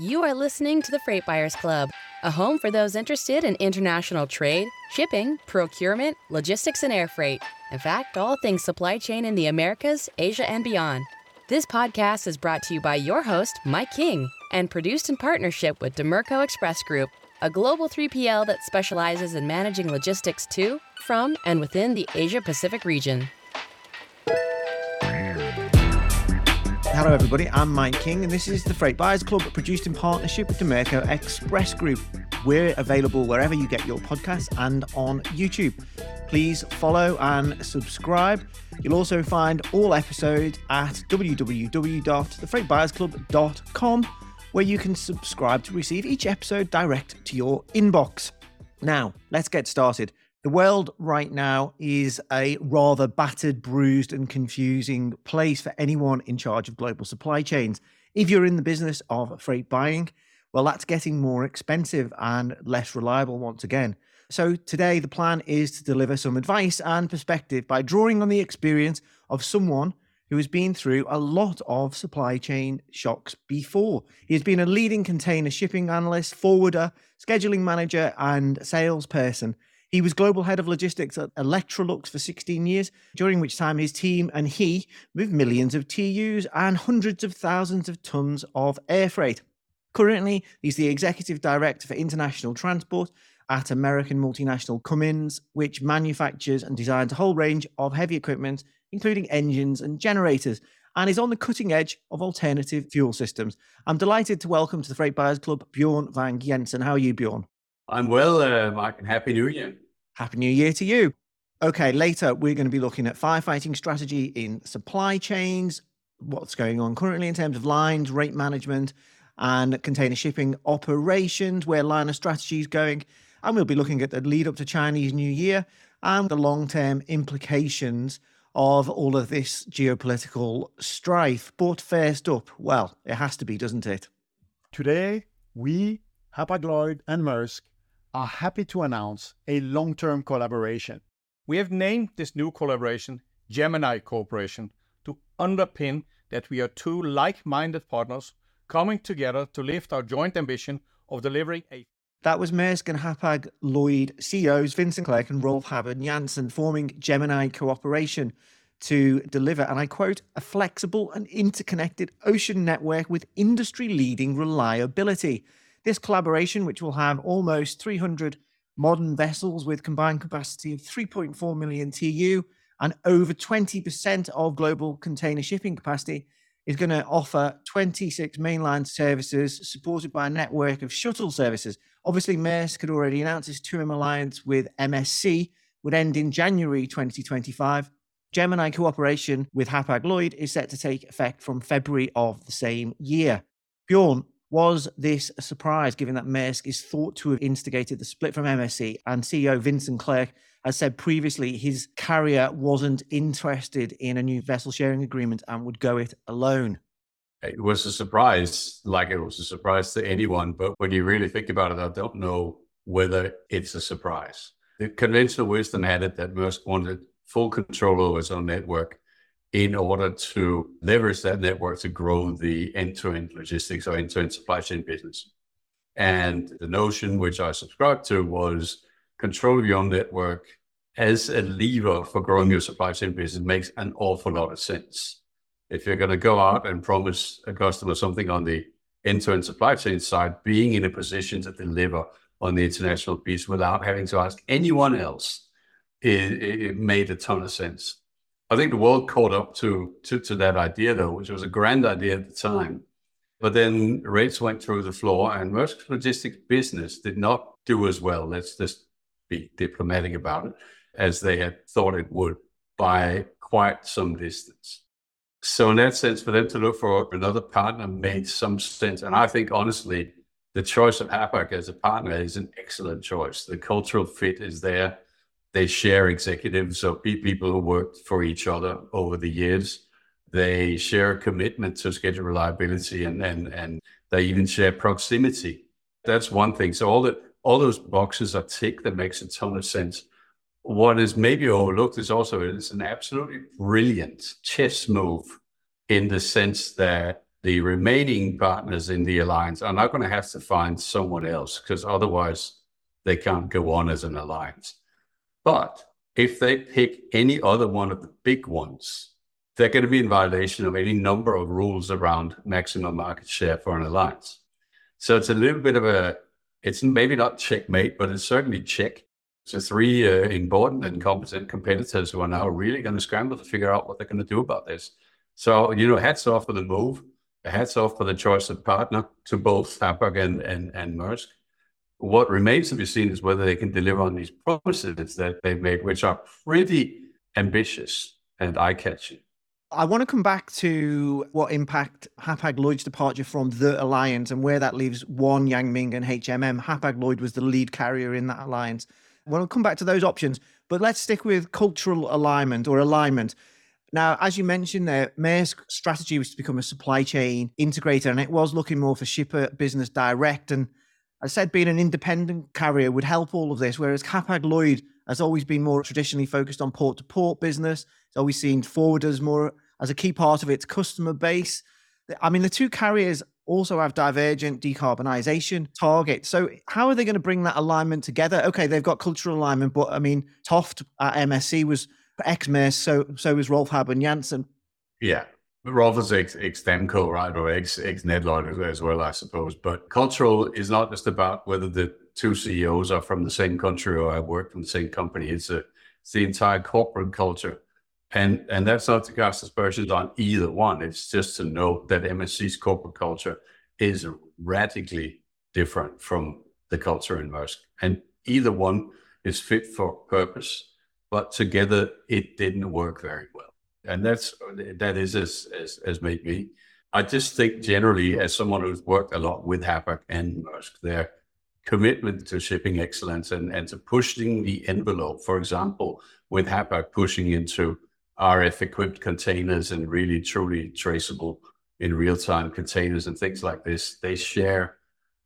You are listening to the Freight Buyers Club, a home for those interested in international trade, shipping, procurement, logistics, and air freight. In fact, all things supply chain in the Americas, Asia, and beyond. This podcast is brought to you by your host, Mike King, and produced in partnership with Dimerco Express Group, a global 3PL that specializes in managing logistics to, from, and within the Asia Pacific region. Hello, everybody. I'm Mike King, and this is the Freight Buyers Club, produced in partnership with Dimerco Express Group. We're available wherever you get your podcasts and on YouTube. Please follow and subscribe. You'll also find all episodes at www.thefreightbuyersclub.com, where you can subscribe to receive each episode direct to your inbox. Now, let's get started. The world right now is a rather battered, bruised, and confusing place for anyone in charge of global supply chains. If you're in the business of freight buying, well, that's getting more expensive and less reliable once again. So, today the plan is to deliver some advice and perspective by drawing on the experience of someone who has been through a lot of supply chain shocks before. He has been a leading container shipping analyst, forwarder, scheduling manager, and salesperson. He was global head of logistics at Electrolux for 16 years, during which time his team and he moved millions of TEUs and hundreds of thousands of tons of air freight. Currently, he's the executive director for international transport at American multinational Cummins, which manufactures and designs a whole range of heavy equipment, including engines and generators, and is on the cutting edge of alternative fuel systems. I'm delighted to welcome to the Freight Buyers Club Bjorn Vang Jensen. How are you, Bjorn? I'm well, uh, Mark, and Happy New Year. Happy New Year to you. Okay, later we're going to be looking at firefighting strategy in supply chains, what's going on currently in terms of lines, rate management, and container shipping operations, where liner strategy is going. And we'll be looking at the lead up to Chinese New Year and the long term implications of all of this geopolitical strife. But first up, well, it has to be, doesn't it? Today, we, Hapag-Lloyd and Maersk, are happy to announce a long term collaboration. We have named this new collaboration Gemini Cooperation to underpin that we are two like minded partners coming together to lift our joint ambition of delivering a that was Maersk and Hapag Lloyd CEOs Vincent Clerc and Rolf Habben Jansen forming Gemini Cooperation to deliver, and I quote, a flexible and interconnected ocean network with industry leading reliability. This collaboration, which will have almost 300 modern vessels with combined capacity of 3.4 million TEU and over 20% of global container shipping capacity, is going to offer 26 mainline services supported by a network of shuttle services. Obviously, Maersk had already announced its 2M alliance with MSC would end in January 2025. Gemini cooperation with Hapag Lloyd is set to take effect from February of the same year. Bjorn, was this a surprise given that Maersk is thought to have instigated the split from MSC and CEO Vincent Clerc has said previously his carrier wasn't interested in a new vessel sharing agreement and would go it alone? It was a surprise, like it was a surprise to anyone. But when you really think about it, I don't know whether it's a surprise. The conventional wisdom had it that Maersk wanted full control over its own network in order to leverage that network to grow the end-to-end logistics or end-to-end supply chain business. And the notion which I subscribed to was control your own network as a lever for growing your supply chain business makes an awful lot of sense. If you're going to go out and promise a customer something on the end-to-end supply chain side, being in a position to deliver on the international piece without having to ask anyone else, it, it made a ton of sense. I think the world caught up to, to, to that idea, though, which was a grand idea at the time. But then rates went through the floor, and Maersk Logistics business did not do as well. Let's just be diplomatic about it, as they had thought it would by quite some distance. So, in that sense, for them to look for another partner made some sense. And I think, honestly, the choice of Hapag as a partner is an excellent choice. The cultural fit is there they share executives, so people who worked for each other over the years. They share a commitment to schedule reliability and, and, and they even share proximity. That's one thing. So all that all those boxes are ticked that makes a ton of sense. What is maybe overlooked is also it's an absolutely brilliant chess move in the sense that the remaining partners in the alliance are not going to have to find someone else because otherwise they can't go on as an alliance. But if they pick any other one of the big ones, they're going to be in violation of any number of rules around maximum market share for an alliance. So it's a little bit of a, it's maybe not checkmate, but it's certainly check. So three uh, important and competent competitors who are now really going to scramble to figure out what they're going to do about this. So, you know, hats off for the move hats off for the choice of partner to both Hapag and, and, and Maersk. What remains to be seen is whether they can deliver on these promises that they've made, which are pretty ambitious and eye catching. I want to come back to what impact Hapag Lloyd's departure from the alliance and where that leaves ONE Yang Ming and HMM. Hapag Lloyd was the lead carrier in that alliance. We'll come back to those options, but let's stick with cultural alignment or alignment. Now, as you mentioned there, Maersk's strategy was to become a supply chain integrator, and it was looking more for shipper business direct. And I said being an independent carrier would help all of this, whereas Hapag Lloyd has always been more traditionally focused on port to port business. It's always seen forwarders more as a key part of its customer base. I mean, the two carriers also have divergent decarbonisation targets. So, how are they going to bring that alignment together? Okay, they've got cultural alignment, but I mean, Toft at MSC was ex Maersk, so so was Rolf Habben Jansen. Yeah. Rolf is ex, ex Damco, right, or ex ex as well, I suppose. But cultural is not just about whether the two CEOs are from the same country or have worked from the same company. It's a it's the entire corporate culture, and and that's not to cast aspersions on either one. It's just to note that MSC's corporate culture is radically different from the culture in Maersk, and either one is fit for purpose but together it didn't work very well. And that's that is as as, as made me. I just think generally, as someone who's worked a lot with Hapag and Maersk, their commitment to shipping excellence and, and to pushing the envelope, for example, with Hapag pushing into RF equipped containers and really truly traceable in real time containers and things like this, they share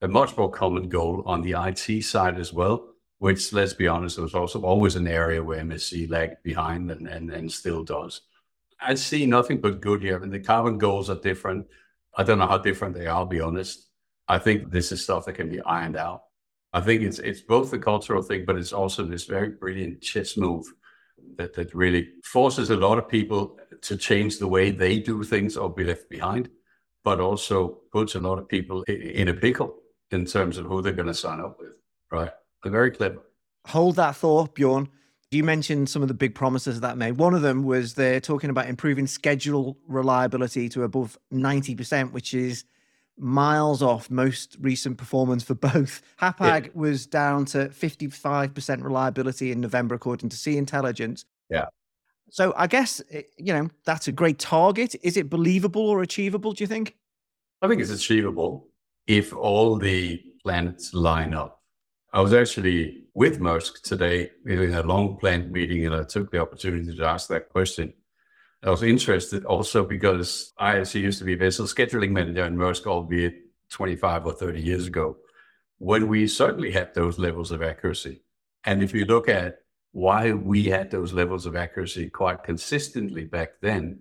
a much more common goal on the IT side as well which let's be honest, was also always an area where MSC lagged behind and, and, and still does. I see nothing but good here. I And the carbon goals are different. I don't know how different they are, I'll be honest. I think this is stuff that can be ironed out. I think it's it's both the cultural thing, but it's also this very brilliant chess move that, that really forces a lot of people to change the way they do things or be left behind, but also puts a lot of people in a pickle in terms of who they're going to sign up with, right? They're very clever. Hold that thought, Bjorn. You mentioned some of the big promises that made. One of them was they're talking about improving schedule reliability to above 90%, which is miles off most recent performance for both. Hapag yeah. was down to 55% reliability in November, according to Sea Intelligence. Yeah. So I guess, eh, you know, that's a great target. Is it believable or achievable, do you think? I think it's achievable if all the planets line up. I was actually with Maersk today in a long planned meeting, and I took the opportunity to ask that question. I was interested also because I actually used to be vessel scheduling manager in Maersk, albeit 25 or 30 years ago, when we certainly had those levels of accuracy. And if you look at why we had those levels of accuracy quite consistently back then,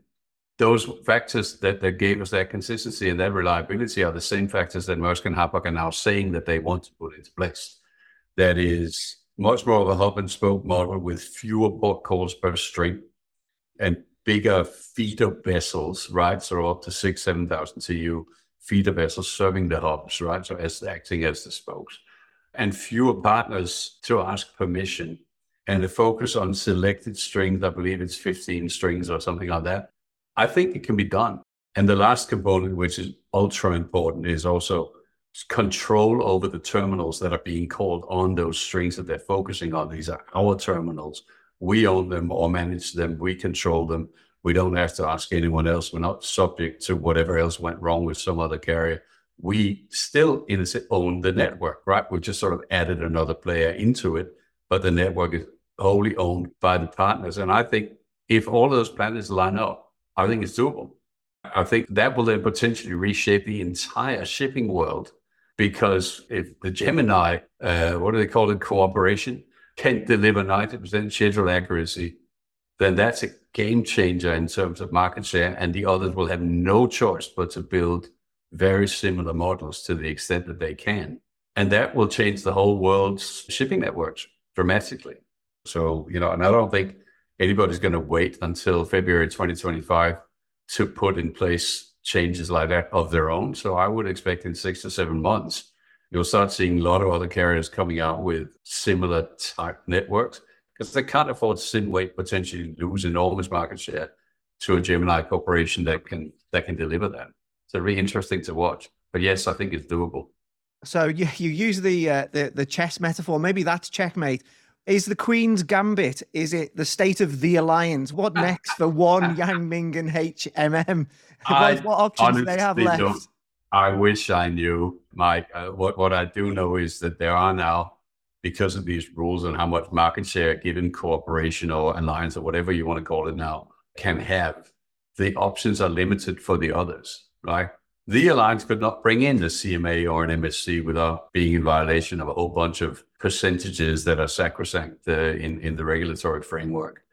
those factors that, that gave us that consistency and that reliability are the same factors that Maersk and Hapag are now saying that they want to put into place that is much more of a hub and spoke model with fewer port calls per string and bigger feeder vessels, right? So up to six, 7,000 TEU feeder vessels serving the hubs, right? So as acting as the spokes and fewer partners to ask permission and the focus on selected strings. I believe it's 15 strings or something like that. I think it can be done. And the last component, which is ultra important, is also control over the terminals that are being called on those strings that they're focusing on. These are our terminals. We own them or manage them. We control them. We don't have to ask anyone else. We're not subject to whatever else went wrong with some other carrier. We still in own the network, right? We just sort of added another player into it, but the network is wholly owned by the partners. And I think if all those planets line up, I think it's doable. I think that will then potentially reshape the entire shipping world because if the Gemini, uh, what do they call it, cooperation, can deliver 90% schedule accuracy then that's a game changer in terms of market share. And the others will have no choice but to build very similar models to the extent that they can. And that will change the whole world's shipping networks dramatically. So, you know, and I don't think anybody's going to wait until February 2025 to put in place changes like that of their own. So I would expect in six to seven months, you'll start seeing a lot of other carriers coming out with similar type networks because they can't afford to sit and wait, potentially lose enormous market share to a Gemini cooperation that can that can deliver that. So really interesting to watch. But yes, I think it's doable. So you, you use the, uh, the the chess metaphor. Maybe that's checkmate. Is the Queen's Gambit? Is it the state of the alliance? What next for ONE Yang Ming and HMM? What, what options do they have left? Don't. I wish I knew, Mike. Uh, what what I do know is that there are now, because of these rules on how much market share a given corporation or alliance or whatever you want to call it now can have, the options are limited for the others, right? The alliance could not bring in the CMA or an MSC without being in violation of a whole bunch of percentages that are sacrosanct uh, in, in the regulatory framework.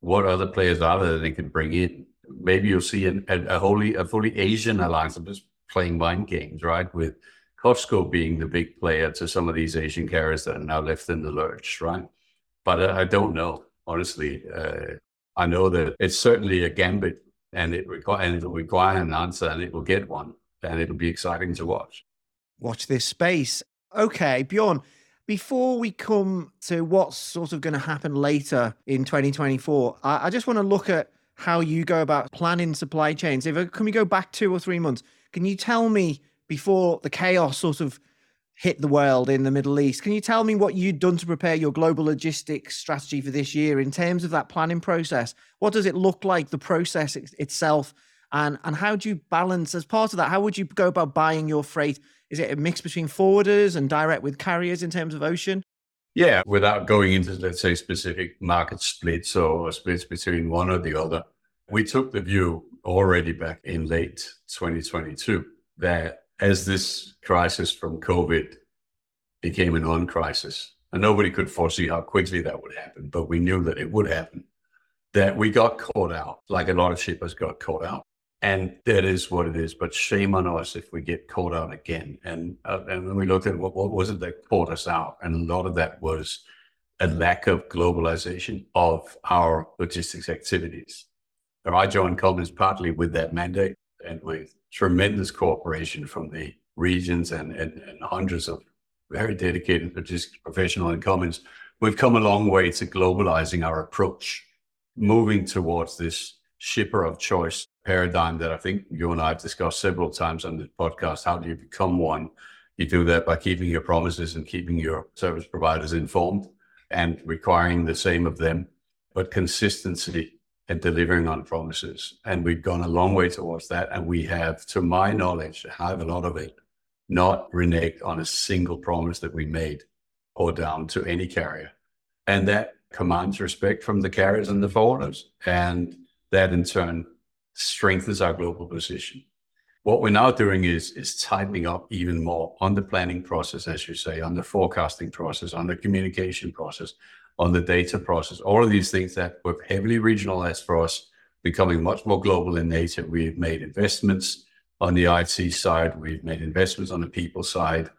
What other players are there that they can bring in? Maybe you'll see an, a, a, wholly, a fully Asian alliance. I'm just playing mind games, right? With COSCO being the big player to some of these Asian carriers that are now left in the lurch, right? But I, don't know, honestly. Uh, I know that it's certainly a gambit and it require and it'll require an answer and it will get one and it'll be exciting to watch. Watch this space. Okay, Bjorn, before we come to what's sort of going to happen later in 2024, I, I just want to look at how you go about planning supply chains. If uh, can we go back two or three months? Can you tell me before the chaos sort of hit the world in the Middle East. Can you tell me what you'd done to prepare your global logistics strategy for this year in terms of that planning process? What does it look like, the process itself? And, and how do you balance, as part of that, how would you go about buying your freight? Is it a mix between forwarders and direct with carriers in terms of ocean? Yeah, without going into, let's say, specific market splits or splits between one or the other, we took the view already back in late 2022 that as this crisis from COVID became a non crisis, and nobody could foresee how quickly that would happen, but we knew that it would happen, that we got caught out, like a lot of shippers got caught out. And that is what it is. But shame on us if we get caught out again. And uh, and when we looked at what, what was it that caught us out, and a lot of that was a lack of globalization of our logistics activities. I joined Cummins partly with that mandate and with tremendous cooperation from the regions and, and, and hundreds of very dedicated logistics professionals in Cummins. We've come a long way to globalizing our approach, moving towards this shipper of choice paradigm that I think you and I have discussed several times on this podcast. How do you become one? You do that by keeping your promises and keeping your service providers informed and requiring the same of them, but consistency and delivering on promises. And we've gone a long way towards that. And we have, to my knowledge, I have a lot of it, not reneged on a single promise that we made or down to any carrier. And that commands respect from the carriers and the forwarders. And that in turn strengthens our global position. What we're now doing is, tightening up even more on the planning process, as you say, on the forecasting process, on the communication process, on the data process, all of these things that were heavily regionalized for us, becoming much more global in nature. We've made investments on the IT side, we've made investments on the people side.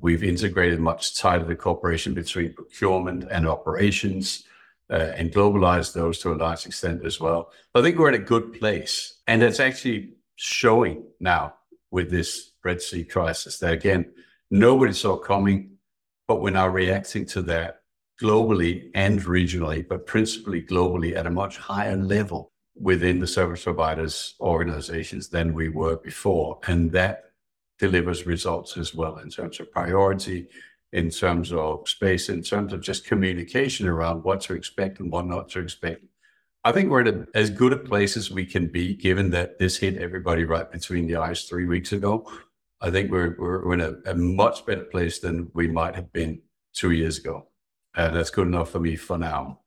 We've integrated much tighter the cooperation between procurement and operations Uh, and globalized those to a large extent as well. I think we're in a good place. And it's actually showing now with this Red Sea crisis that, again, nobody saw coming, but we're now reacting to that globally and regionally, but principally globally at a much higher level within the service providers organizations than we were before. And that delivers results as well in terms of priority, in terms of space, in terms of just communication around what to expect and what not to expect. I think we're in a, as good a place as we can be, given that this hit everybody right between the eyes three weeks ago. I think we're, we're in a, a much better place than we might have been two years ago. Uh, that's good enough for me for now.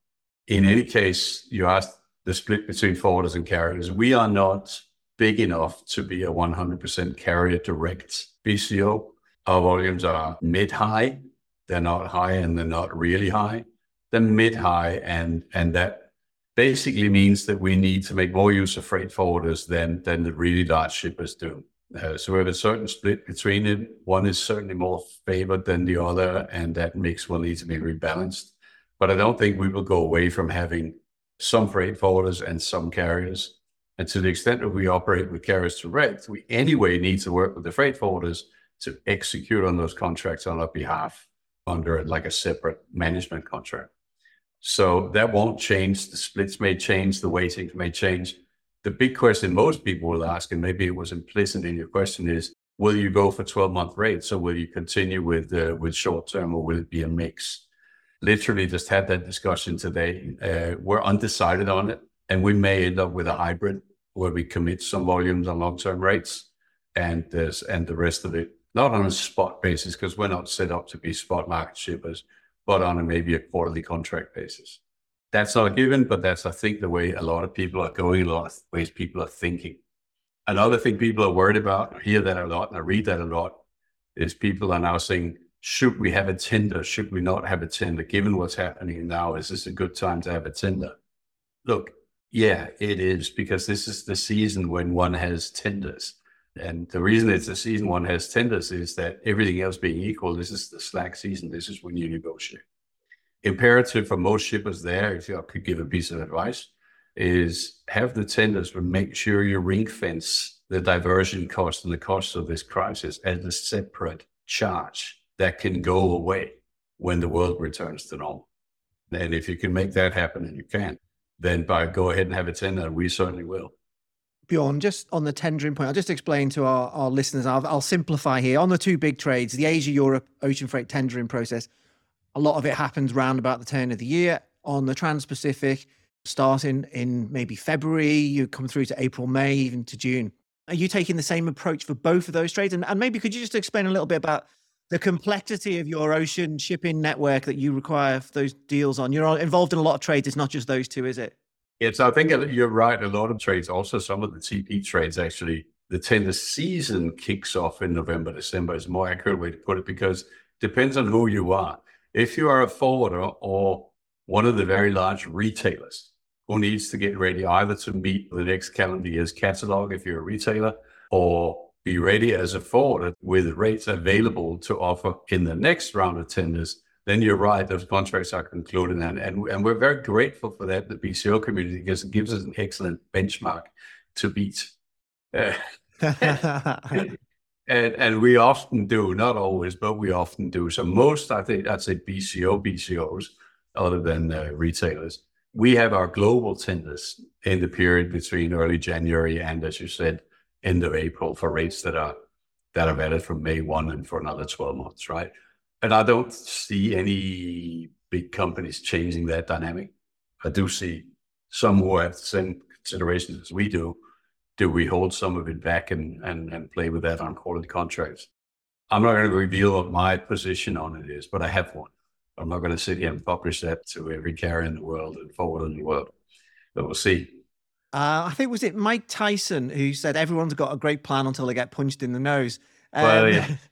In any case, you asked the split between forwarders and carriers. We are not big enough to be a 100% carrier direct BCO. Our volumes are mid high. They're not high and they're not really high. They're mid high, and and that basically means that we need to make more use of freight forwarders than, than the really large shippers do. Uh, so we have a certain split between it. One is certainly more favored than the other, and that mix will need to be rebalanced. But I don't think we will go away from having some freight forwarders and some carriers. And to the extent that we operate with carriers direct, we anyway need to work with the freight forwarders to execute on those contracts on our behalf under like a separate management contract. So that won't change. The splits may change, the weightings may change. The big question most people will ask, and maybe it was implicit in your question, is will you go for 12 month rates or will you continue with uh, with short term or will it be a mix? Literally just had that discussion today. Uh, we're undecided on it, and we may end up with a hybrid where we commit some volumes on long term rates and uh, and the rest of it not on a spot basis because we're not set up to be spot market shippers but on a maybe a quarterly contract basis. That's not a given, but that's, I think, the way a lot of people are going, a lot of ways people are thinking. Another thing people are worried about, I hear that a lot, and I read that a lot, is people are now saying, should we have a tender? Should we not have a tender? Given what's happening now, is this a good time to have a tender? Look, yeah, it is, because this is the season when one has tenders. And the reason it's a season one has tenders is that everything else being equal, this is the slack season. This is when you negotiate. Imperative for most shippers there, if I could give a piece of advice, is have the tenders, but make sure you ring fence the diversion cost and the cost of this crisis as a separate charge that can go away when the world returns to normal. And if you can make that happen, and you can, then by go ahead and have a tender, we certainly will. Bjorn, just on the tendering point, I'll just explain to our, our listeners, I'll, I'll simplify here. On the two big trades, the Asia Europe ocean freight tendering process, a lot of it happens round about the turn of the year. On the Trans Pacific, starting in maybe February, you come through to April, May, even to June. Are you taking the same approach for both of those trades? And, and maybe could you just explain a little bit about the complexity of your ocean shipping network that you require for those deals on? You're involved in a lot of trades. It's not just those two, is it? Yes, I think you're right. A lot of trades, also some of the TP trades, actually, the tender season kicks off in November, December is more accurate way to put it because depends on who you are. If you are a forwarder or one of the very large retailers who needs to get ready either to meet the next calendar year's catalog if you're a retailer or be ready as a forwarder with rates available to offer in the next round of tenders, then you're right, those contracts are concluded. And, and, and we're very grateful for that, the BCO community, because it gives us an excellent benchmark to beat. Uh, and, and we often do, not always, but we often do. So most, I think, I'd say BCO, BCOs, other than uh, retailers, we have our global tenders in the period between early January and, as you said, end of April for rates that are that are valid from May 1 and for another 12 months, right? And I don't see any big companies changing that dynamic. I do see some who have the same considerations as we do. Do we hold some of it back and, and, and play with that on quality contracts? I'm not going to reveal what my position on it is, but I have one. I'm not going to sit here and publish that to every carrier in the world and forward in the world. But we'll see. Uh, I think was it Mike Tyson who said everyone's got a great plan until they get punched in the nose. Um, well, yeah.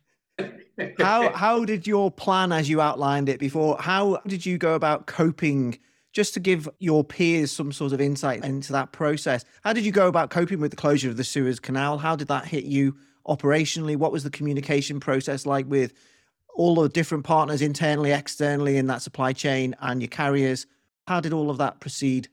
how how did your plan as you outlined it before how did you go about coping? Just to give your peers some sort of insight into that process. How did you go about coping with the closure of the suez canal? How did that hit you operationally? What was the communication process like with all the different partners internally externally in that supply chain and your carriers? How did all of that proceed?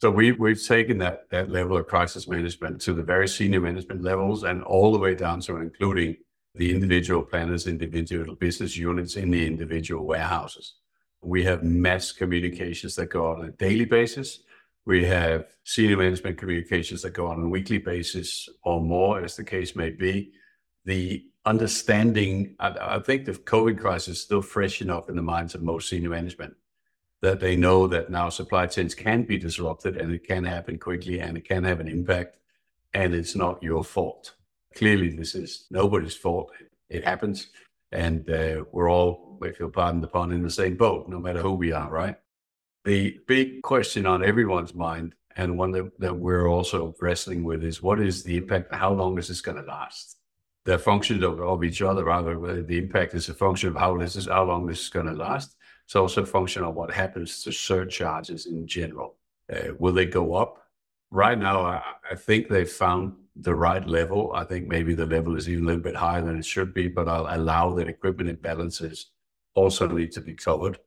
So we, we've taken that, that level of crisis management to the very senior management levels and all the way down to including the individual planners, individual business units in the individual warehouses. We have mass communications that go on a daily basis. We have senior management communications that go on a weekly basis or more, as the case may be. The understanding, I, I think the COVID crisis is still fresh enough in the minds of most senior management that they know that now supply chains can be disrupted and it can happen quickly and it can have an impact and it's not your fault clearly this is nobody's fault. It happens. And uh, we're all, if you'll pardon the pun, in the same boat, no matter who we are, right? The big question on everyone's mind, and one that, that we're also wrestling with, is what is the impact? How long is this going to last? They're functions of, of each other, rather. The impact is a function of how this is, how long this is going to last. It's also a function of what happens to surcharges in general. Uh, will they go up? Right now, I, I think they've found the right level. I think maybe the level is even a little bit higher than it should be, but I'll allow that equipment imbalances also need to be covered.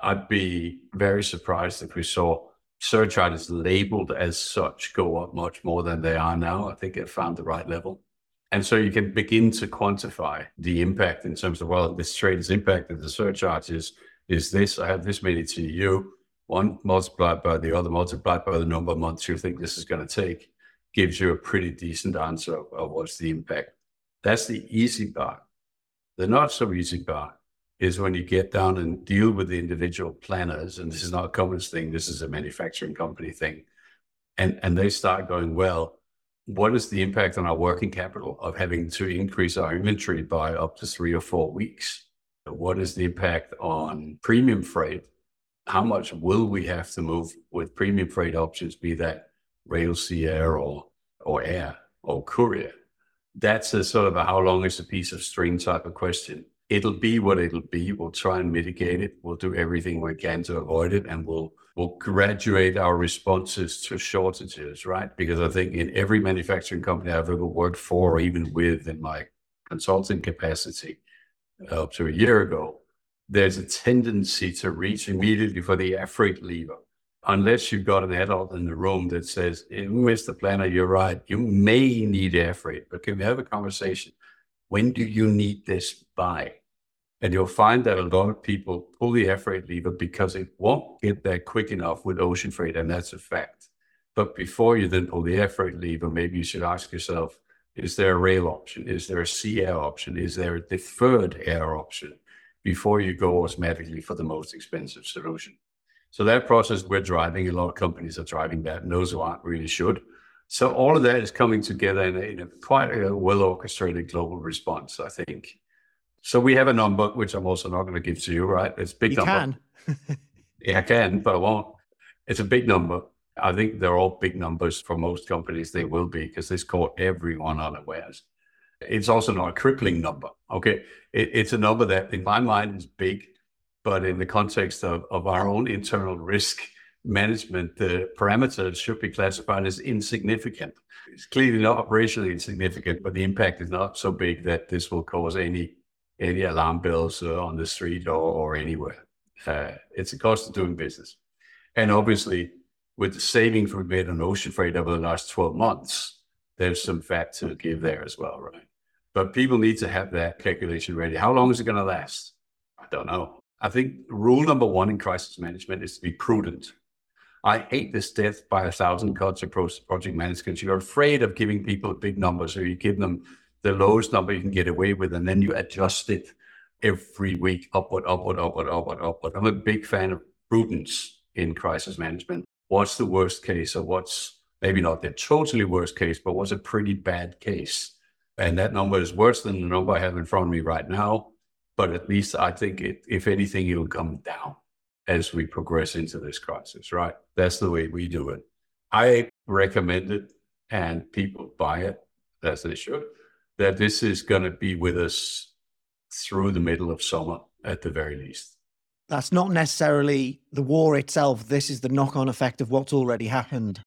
I'd be very surprised if we saw surcharges labeled as such go up much more than they are now. I think they've found the right level. And so you can begin to quantify the impact in terms of, well, this trade is impacted, the surcharges is this, I have this many TEU, one multiplied by the other, multiplied by the number of months you think this is going to take, gives you a pretty decent answer of what's the impact. That's the easy part. The not so easy part is when you get down and deal with the individual planners, and this is not a Cummins thing, this is a manufacturing company thing, and, and they start going, well, what is the impact on our working capital of having to increase our inventory by up to three or four weeks? What is the impact on premium freight? How much will we have to move with premium freight options, be that rail, sea, air, or, or air, or courier? That's a sort of a how long is a piece of string type of question it'll be what it'll be. We'll try and mitigate it. We'll do everything we can to avoid it, and we'll we'll graduate our responses to shortages, right? Because I think in every manufacturing company I've ever worked for, or even with in my consulting capacity up to a year ago, there's a tendency to reach immediately for the air freight lever. Unless you've got an adult in the room that says, eh, Mr. Planner, you're right, you may need air freight, but can we have a conversation? When do you need this by? And you'll find that a lot of people pull the air freight lever because it won't get there quick enough with ocean freight, and that's a fact. But before you then pull the air freight lever, maybe you should ask yourself, is there a rail option? Is there a sea air option? Is there a deferred air option before you go automatically for the most expensive solution? So that process we're driving, a lot of companies are driving that, and those who aren't really should. So all of that is coming together in a, in a quite a well orchestrated global response, I think. So we have a number, which I'm also not going to give to you, right? It's big you number. can. yeah, I can, but I won't. It's a big number. I think they're all big numbers for most companies. They will be because this caught everyone unawares. It's also not a crippling number. Okay. It, it's a number that in my mind is big, but in the context of, of our own internal risk management, the parameters should be classified as insignificant. It's clearly not operationally insignificant, but the impact is not so big that this will cause any any alarm bells uh, on the street or, or anywhere. Uh, it's a cost of doing business. And obviously, with the savings we've made on ocean freight over the last 12 months, there's some fat to give there as well, right? But people need to have that calculation ready. How long is it going to last? I don't know. I think rule number one in crisis management is to be prudent. I hate this death by a thousand cuts approach project management. You're afraid of giving people big number, so you give them the lowest number you can get away with, and then you adjust it every week upward, upward, upward, upward, upward. I'm a big fan of prudence in crisis management. What's the worst case, or what's maybe not the totally worst case, but what's a pretty bad case? And that number is worse than the number I have in front of me right now. But at least I think it, if anything, it'll come down as we progress into this crisis, right? That's the way we do it. I recommend it and people buy it as they should, that this is going to be with us through the middle of summer at the very least. That's not necessarily the war itself. This is the knock on effect of what's already happened.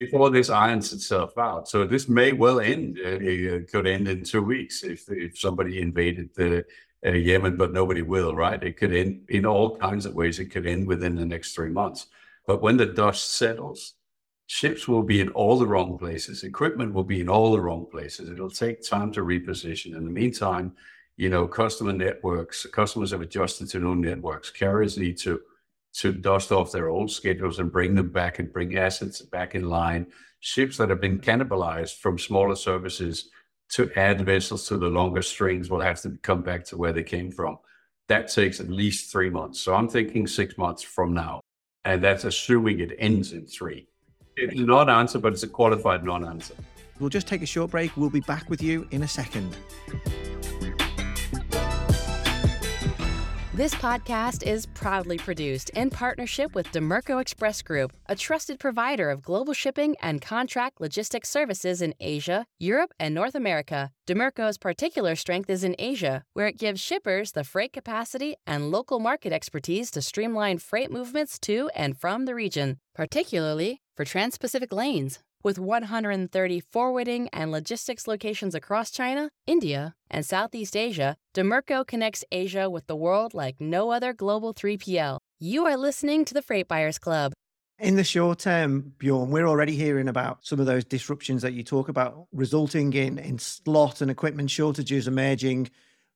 Before this irons itself out. So this may well end. It could end in two weeks if, if somebody invaded the uh, Yemen, but nobody will, right? It could end in all kinds of ways. It could end within the next three months. But when the dust settles, ships will be in all the wrong places. Equipment will be in all the wrong places. It'll take time to reposition. In the meantime, you know, customer networks, customers have adjusted to new networks. Carriers need to to dust off their old schedules and bring them back and bring assets back in line. Ships that have been cannibalized from smaller services to add vessels to the longer strings will have to come back to where they came from. That takes at least three months. So I'm thinking six months from now. And that's assuming it ends in three. It's a non answer, but it's a qualified non answer. We'll just take a short break. We'll be back with you in a second. This podcast is proudly produced in partnership with Dimerco Express Group, a trusted provider of global shipping and contract logistics services in Asia, Europe, and North America. Dimerco's particular strength is in Asia, where it gives shippers the freight capacity and local market expertise to streamline freight movements to and from the region, particularly for Trans Pacific lanes. With 130 forwarding and logistics locations across China, India, and Southeast Asia, Dimerco connects Asia with the world like no other global 3PL. You are listening to the Freight Buyers Club. In the short term, Bjorn, we're already hearing about some of those disruptions that you talk about, resulting in, in slot and equipment shortages emerging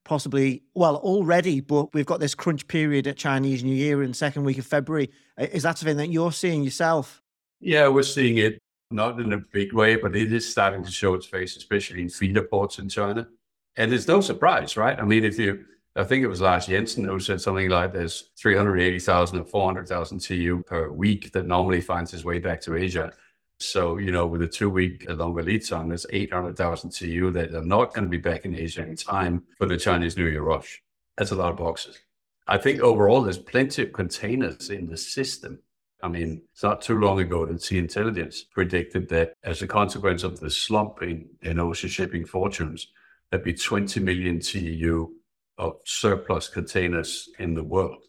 possibly, well, already, but we've got this crunch period at Chinese New Year in second week of February. Is that something that you're seeing yourself? Yeah, we're seeing it not in a big way, but it is starting to show its face, especially in feeder ports in China. And it's no surprise, right? I mean, if you, I think it was Lars Jensen who said something like there's 380,000 or 400,000 TEU per week that normally finds its way back to Asia. So, you know, with a two week longer lead time, there's 800,000 TEU that are not going to be back in Asia in time for the Chinese New Year rush. That's a lot of boxes. I think overall, there's plenty of containers in the system I mean, it's not too long ago that Sea Intelligence predicted that as a consequence of the slump in, in ocean shipping fortunes, there'd be 20 million TEU of surplus containers in the world.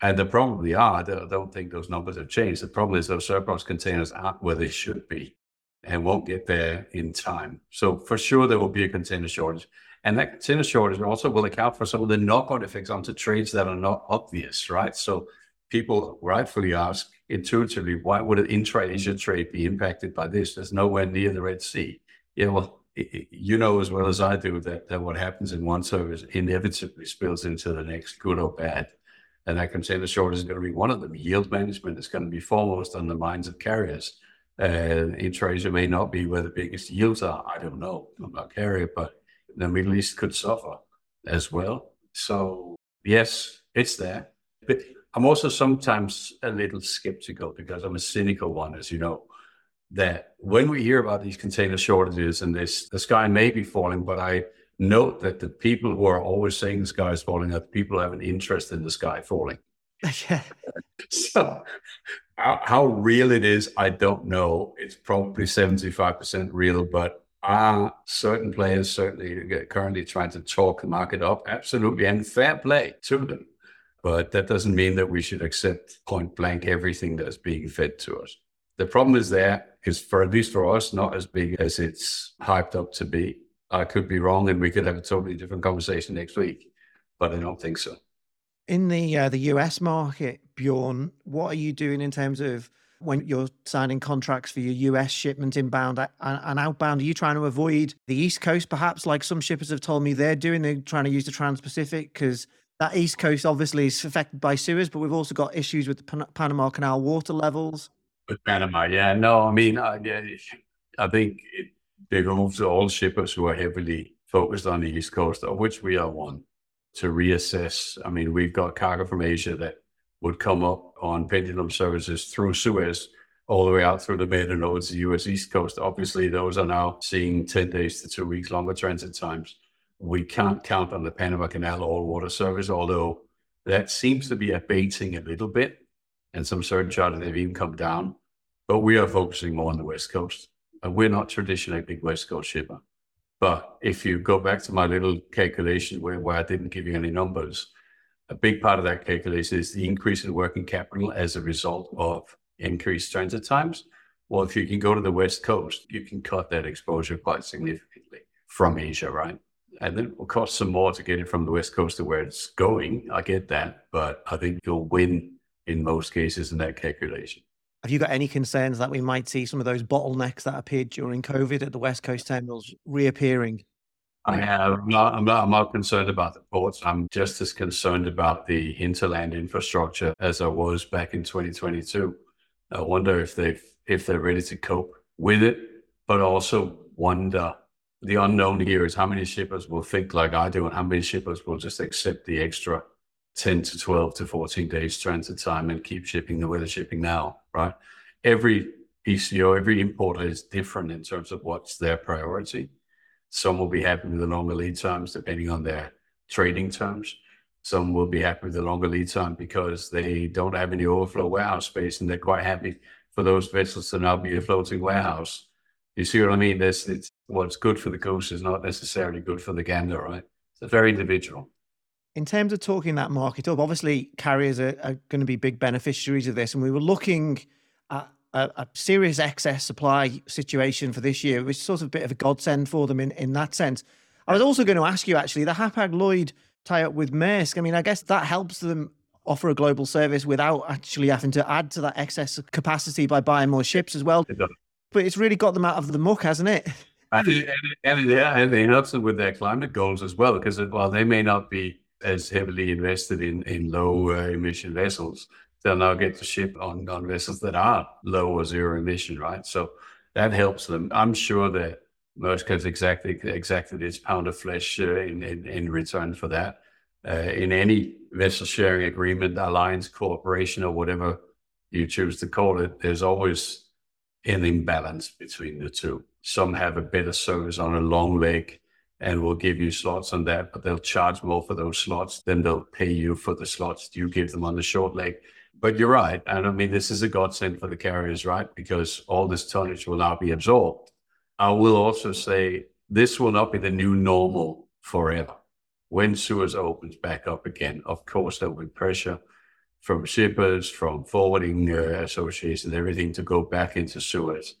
And there probably are. I don't think those numbers have changed. The problem is those surplus containers aren't where they should be and won't get there in time. So for sure, there will be a container shortage. And that container shortage also will account for some of the knock-on effects onto trades that are not obvious, right? So people rightfully ask intuitively, why would an intra-Asia trade be impacted by this? There's nowhere near the Red Sea. Yeah, well, you know as well as I do that, that what happens in one service inevitably spills into the next, good or bad. And I can say the shortage is going to be one of them. Yield management is going to be foremost on the minds of carriers. And intra-Asia may not be where the biggest yields are. I don't know. I'm not a carrier, but the Middle East could suffer as well. So yes, it's there. But I'm also sometimes a little skeptical because I'm a cynical one, as you know, that when we hear about these container shortages and this, the sky may be falling, but I note that the people who are always saying the sky is falling are people who have an interest in the sky falling. So how, how real it is, I don't know. It's probably 75% real, but are certain players certainly uh, currently trying to talk the market up? Absolutely. And fair play to them. But that doesn't mean that we should accept point blank everything that's being fed to us. The problem is there is for at least for us, not as big as it's hyped up to be. I could be wrong and we could have a totally different conversation next week, but I don't think so. In the uh, the US market, Bjorn, what are you doing in terms of when you're signing contracts for your US shipment inbound and, outbound? Are you trying to avoid the East Coast, perhaps, like some shippers have told me they're doing? They're trying to use the Trans Pacific because that east coast obviously is affected by Suez, but we've also got issues with the Pan- Panama Canal water levels. With Panama, yeah, no, I mean, I, I think it behooves all shippers who are heavily focused on the east coast, of which we are one, to reassess. I mean, we've got cargo from Asia that would come up on pendulum services through Suez all the way out through the Med and to the U.S. East Coast. Obviously, those are now seeing 10 days to two weeks longer transit times we can't count on the Panama Canal all water service, although that seems to be abating a little bit. And some charters have even come down. But we are focusing more on the West Coast. And we're not traditionally a big West Coast shipper. But if you go back to my little calculation where, where I didn't give you any numbers, a big part of that calculation is the increase in working capital as a result of increased transit times. Well, if you can go to the West Coast, you can cut that exposure quite significantly from Asia, right? And then it will cost some more to get it from the west coast to where it's going. I get that, but I think you'll win in most cases in that calculation. Have you got any concerns that we might see some of those bottlenecks that appeared during COVID at the West Coast terminals reappearing? I have. I'm not, I'm not, I'm not concerned about the ports. I'm just as concerned about the hinterland infrastructure as I was back in 2022. I wonder if they've if they're ready to cope with it, but also wonder the unknown here is how many shippers will think like I do and how many shippers will just accept the extra 10 to 12 to 14 days transit time and keep shipping the way they're shipping now, right? Every BCO, every importer is different in terms of what's their priority. Some will be happy with the longer lead times depending on their trading terms. Some will be happy with the longer lead time because they don't have any overflow warehouse space and they're quite happy for those vessels to now be a floating warehouse. You see what I mean? This it's what's good for the goose is not necessarily good for the gander, right? It's very individual. In terms of talking that market up, obviously carriers are, are going to be big beneficiaries of this, and we were looking at a, a, serious excess supply situation for this year, which is sort of a bit of a godsend for them in, in that sense. I was also going to ask you actually the Hapag Lloyd tie up with Maersk. I mean, I guess that helps them offer a global service without actually having to add to that excess capacity by buying more ships as well. It but it's really got them out of the muck, hasn't it? And, and, and yeah, and it helps them with their climate goals as well, because while they may not be as heavily invested in, in low uh, emission vessels, they'll now get to ship on, on vessels that are low or zero emission, right? So that helps them. I'm sure that Maersk has exactly exacted its pound of flesh uh, in, in, in return for that. Uh, in any vessel sharing agreement, alliance, cooperation, or whatever you choose to call it, there's always an imbalance between the two. Some have a better service on a long leg and will give you slots on that, but they'll charge more for those slots than they'll pay you for the slots you give them on the short leg. But you're right. And I mean, this is a godsend for the carriers, right? Because all this tonnage will now be absorbed. I will also say this will not be the new normal forever. When Suez opens back up again, of course, there will be pressure from shippers, from forwarding uh, associations, everything to go back into Suez.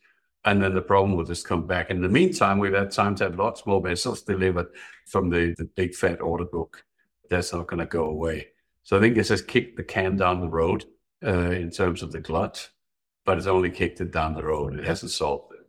And then the problem will just come back. In the meantime, we've had time to have lots more vessels delivered from the, the big fat order book. That's not going to go away. So I think it's just kicked the can down the road uh, in terms of the glut, but it's only kicked it down the road. It hasn't solved it.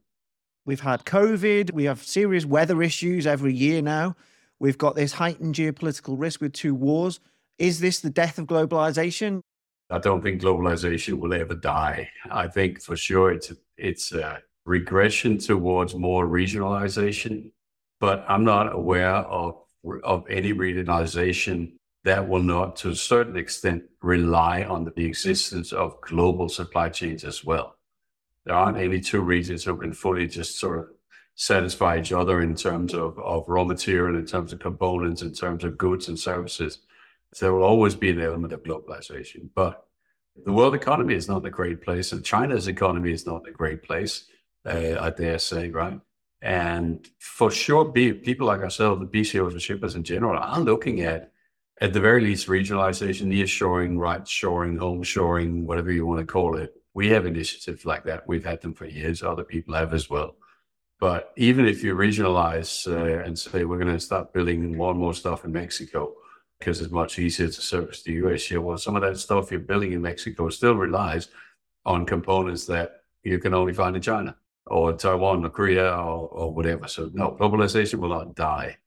We've had COVID. We have serious weather issues every year now. We've got this heightened geopolitical risk with two wars. Is this the death of globalization? I don't think globalization will ever die. I think for sure it's it's a regression towards more regionalization, but I'm not aware of of any regionalization that will not, to a certain extent, rely on the existence of global supply chains as well. There aren't any two regions who can fully just sort of satisfy each other in terms of, of raw material, in terms of components, in terms of goods and services there will always be an element of globalization. But the world economy is not a great place, and China's economy is not a great place, uh, I dare say, right? And for sure, people like ourselves, the BCOs and shippers in general, are looking at, at the very least, regionalization, nearshoring, right shoring, home shoring, whatever you want to call it. We have initiatives like that. We've had them for years. Other people have as well. But even if you regionalize uh, and say we're going to start building more and more stuff in Mexico, because it's much easier to service the US here. Well, some of that stuff you're building in Mexico still relies on components that you can only find in China or Taiwan or Korea or, or whatever. So, no, globalization will not die.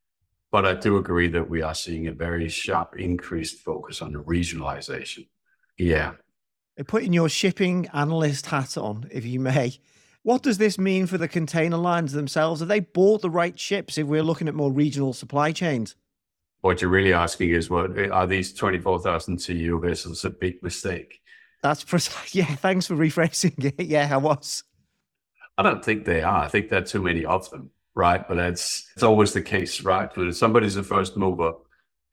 But I do agree that we are seeing a very sharp increased focus on regionalization. Yeah. Putting your shipping analyst hat on, if you may, what does this mean for the container lines themselves? Have they bought the right ships if we're looking at more regional supply chains? what you're really asking is, what are these 24,000 TEU vessels a big mistake? That's precise. Yeah, thanks for rephrasing it. Yeah, I was. I don't think they are. I think there are too many of them, right? But that's it's always the case, right? When somebody's a first mover,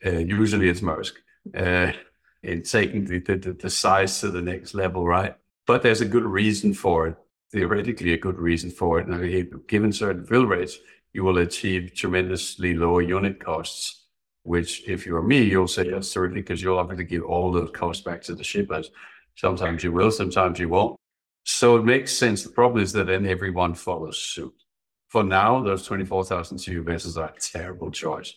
uh, usually it's Maersk, uh, in taking the, the, the size to the next level, right? But there's a good reason for it, theoretically a good reason for it. Now, given certain fill rates, you will achieve tremendously lower unit costs which if you're me, you'll say yes, certainly, because you'll have to give all the costs back to the shippers. Sometimes you will, sometimes you won't. So it makes sense. The problem is that then everyone follows suit. For now, those 24,000 TEU vessels are a terrible choice,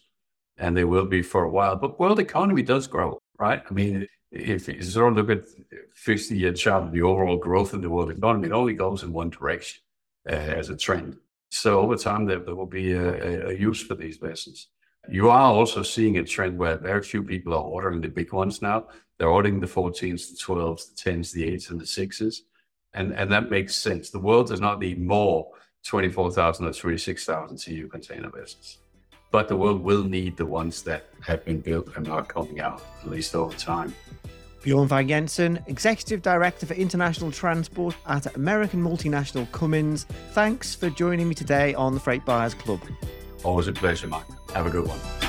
and they will be for a while. But world economy does grow, right? I mean, if you sort of look at 50 year chart of the overall growth in the world economy, it only goes in one direction uh, as a trend. So over time, there, there will be a, a, use for these vessels. You are also seeing a trend where very few people are ordering the big ones now. They're ordering the 14s, the 12s, the 10s, the 8s, and the 6s. And, and that makes sense. The world does not need more 24,000 or 26,000 TEU container vessels. But the world will need the ones that have been built and are coming out, at least over time. Bjorn Vang Jensen, Executive Director for International Transport at American multinational Cummins. Thanks for joining me today on the Freight Buyers Club. Always a pleasure, Mike. Have a good one.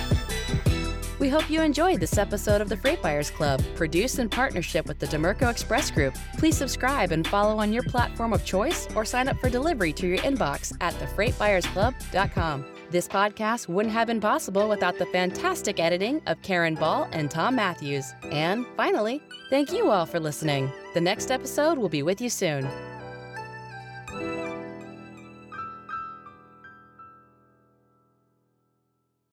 We hope you enjoyed this episode of the Freight Buyers Club, produced in partnership with the Dimerco Express Group. Please subscribe and follow on your platform of choice or sign up for delivery to your inbox at thefreightbuyersclub.com. This podcast wouldn't have been possible without the fantastic editing of Karen Ball and Tom Matthews. And finally, thank you all for listening. The next episode will be with you soon.